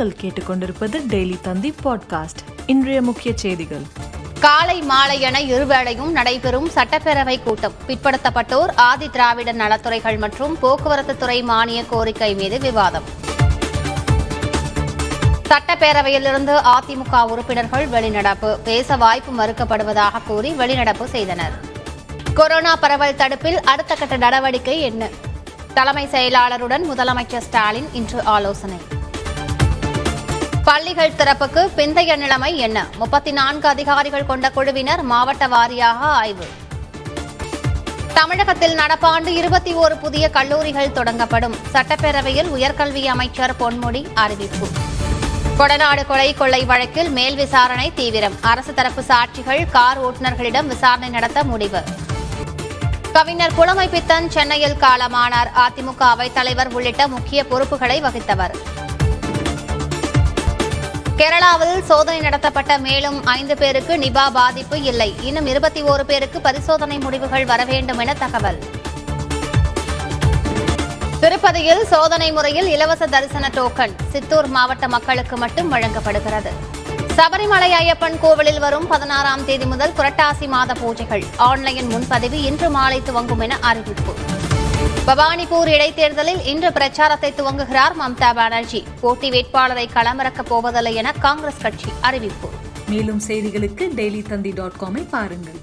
நீங்கள் கேட்டுக்கொண்டிருப்பது டெய்லி தந்தி பாட்காஸ்ட். இன்றைய முக்கிய செய்திகள். காலை மாலை என இருவேளையும் நடைபெறும் சட்டப்பேரவை கூட்டம். பிற்படுத்தப்பட்டோர் ஆதி திராவிட நலத்துறைகள் மற்றும் போக்குவரத்து துறை மானிய கோரிக்கை மீது விவாதம். சட்டப்பேரவையிலிருந்து அதிமுக உறுப்பினர்கள் வெளிநடப்பு. பேச வாய்ப்பு மறுக்கப்படுவதாக கூறி வெளிநடப்பு செய்தனர். கொரோனா பரவல் தடுப்பில் அடுத்த கட்ட நடவடிக்கை என்ன? தலைமை செயலாளருடன் முதலமைச்சர் ஸ்டாலின் இன்று ஆலோசனை. பள்ளிகள் திறப்புக்கு பிந்தைய நிலைமை என்ன? முப்பத்தி நான்கு அதிகாரிகள் கொண்ட குழுவினர் மாவட்ட வாரியாக ஆய்வு. தமிழகத்தில் நடப்பாண்டு இருபத்தி ஓரு புதிய கல்லூரிகள் தொடங்கப்படும். சட்டப்பேரவையில் உயர்கல்வி அமைச்சர் பொன்முடி அறிவிப்பு. கொடநாடு கொலை கொள்ளை வழக்கில் மேல் விசாரணை தீவிரம். அரசு தரப்பு சாட்சிகள் கார் ஓட்டுநர்களிடம் விசாரணை நடத்த முடிவு. கவிஞர் புலமை பித்தன் சென்னையில் காலமானார். அதிமுக அவைத் தலைவர் உள்ளிட்ட முக்கிய பொறுப்புகளை வகித்தவர். கேரளாவில் சோதனை நடத்தப்பட்ட மேலும் ஐந்து பேருக்கு நிபா பாதிப்பு இல்லை. இன்னும் இருபத்தி ஓரு பேருக்கு பரிசோதனை முடிவுகள் வர வேண்டும் என தகவல். திருப்பதியில் சோதனை முறையில் இலவச தரிசன டோக்கன் சித்தூர் மாவட்ட மக்களுக்கு மட்டும் வழங்கப்படுகிறது. சபரிமலை ஐயப்பன் கோவிலில் வரும் பதினாறாம் தேதி முதல் புரட்டாசி மாத பூஜைகள். ஆன்லைன் முன்பதிவு இன்று மாலை துவங்கும் என அறிவிப்பு. பவானிபூர் இடைத்தேர்தலில் இன்று பிரச்சாரத்தை துவங்குகிறார் மம்தா பானர்ஜி. போட்டி வேட்பாளரை களமிறக்கப் போவதில்லை என காங்கிரஸ் கட்சி அறிவிப்பு. மேலும் செய்திகளுக்கு டெய்லி தந்தி டாட் காமை பாருங்கள்.